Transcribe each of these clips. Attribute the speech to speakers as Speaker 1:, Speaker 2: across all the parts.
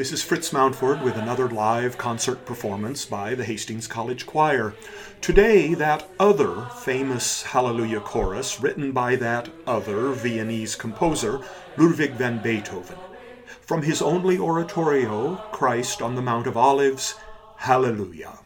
Speaker 1: this is Fritz Mountford with another live concert performance by the Hastings College Choir. Today, that other famous Hallelujah chorus written by that other Viennese composer, Ludwig van Beethoven. From his only oratorio, Christ on the Mount of Olives, Hallelujah.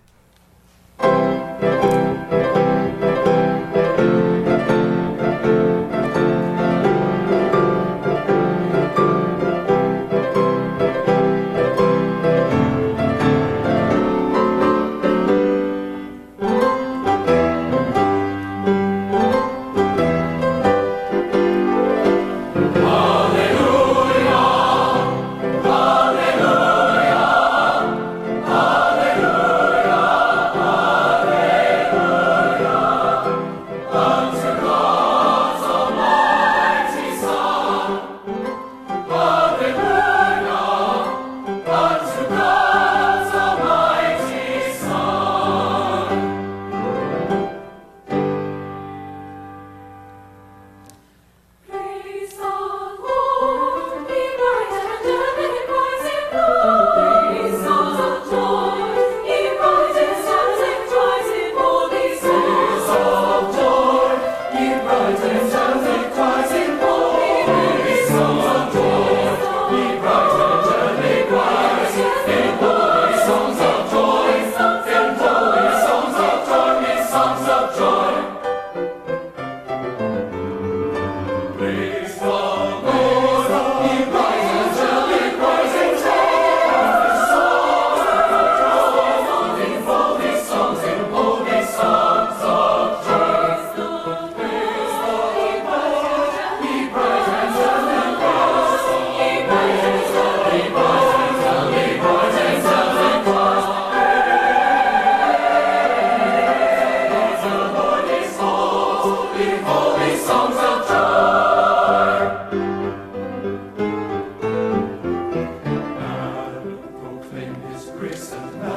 Speaker 1: Christmas.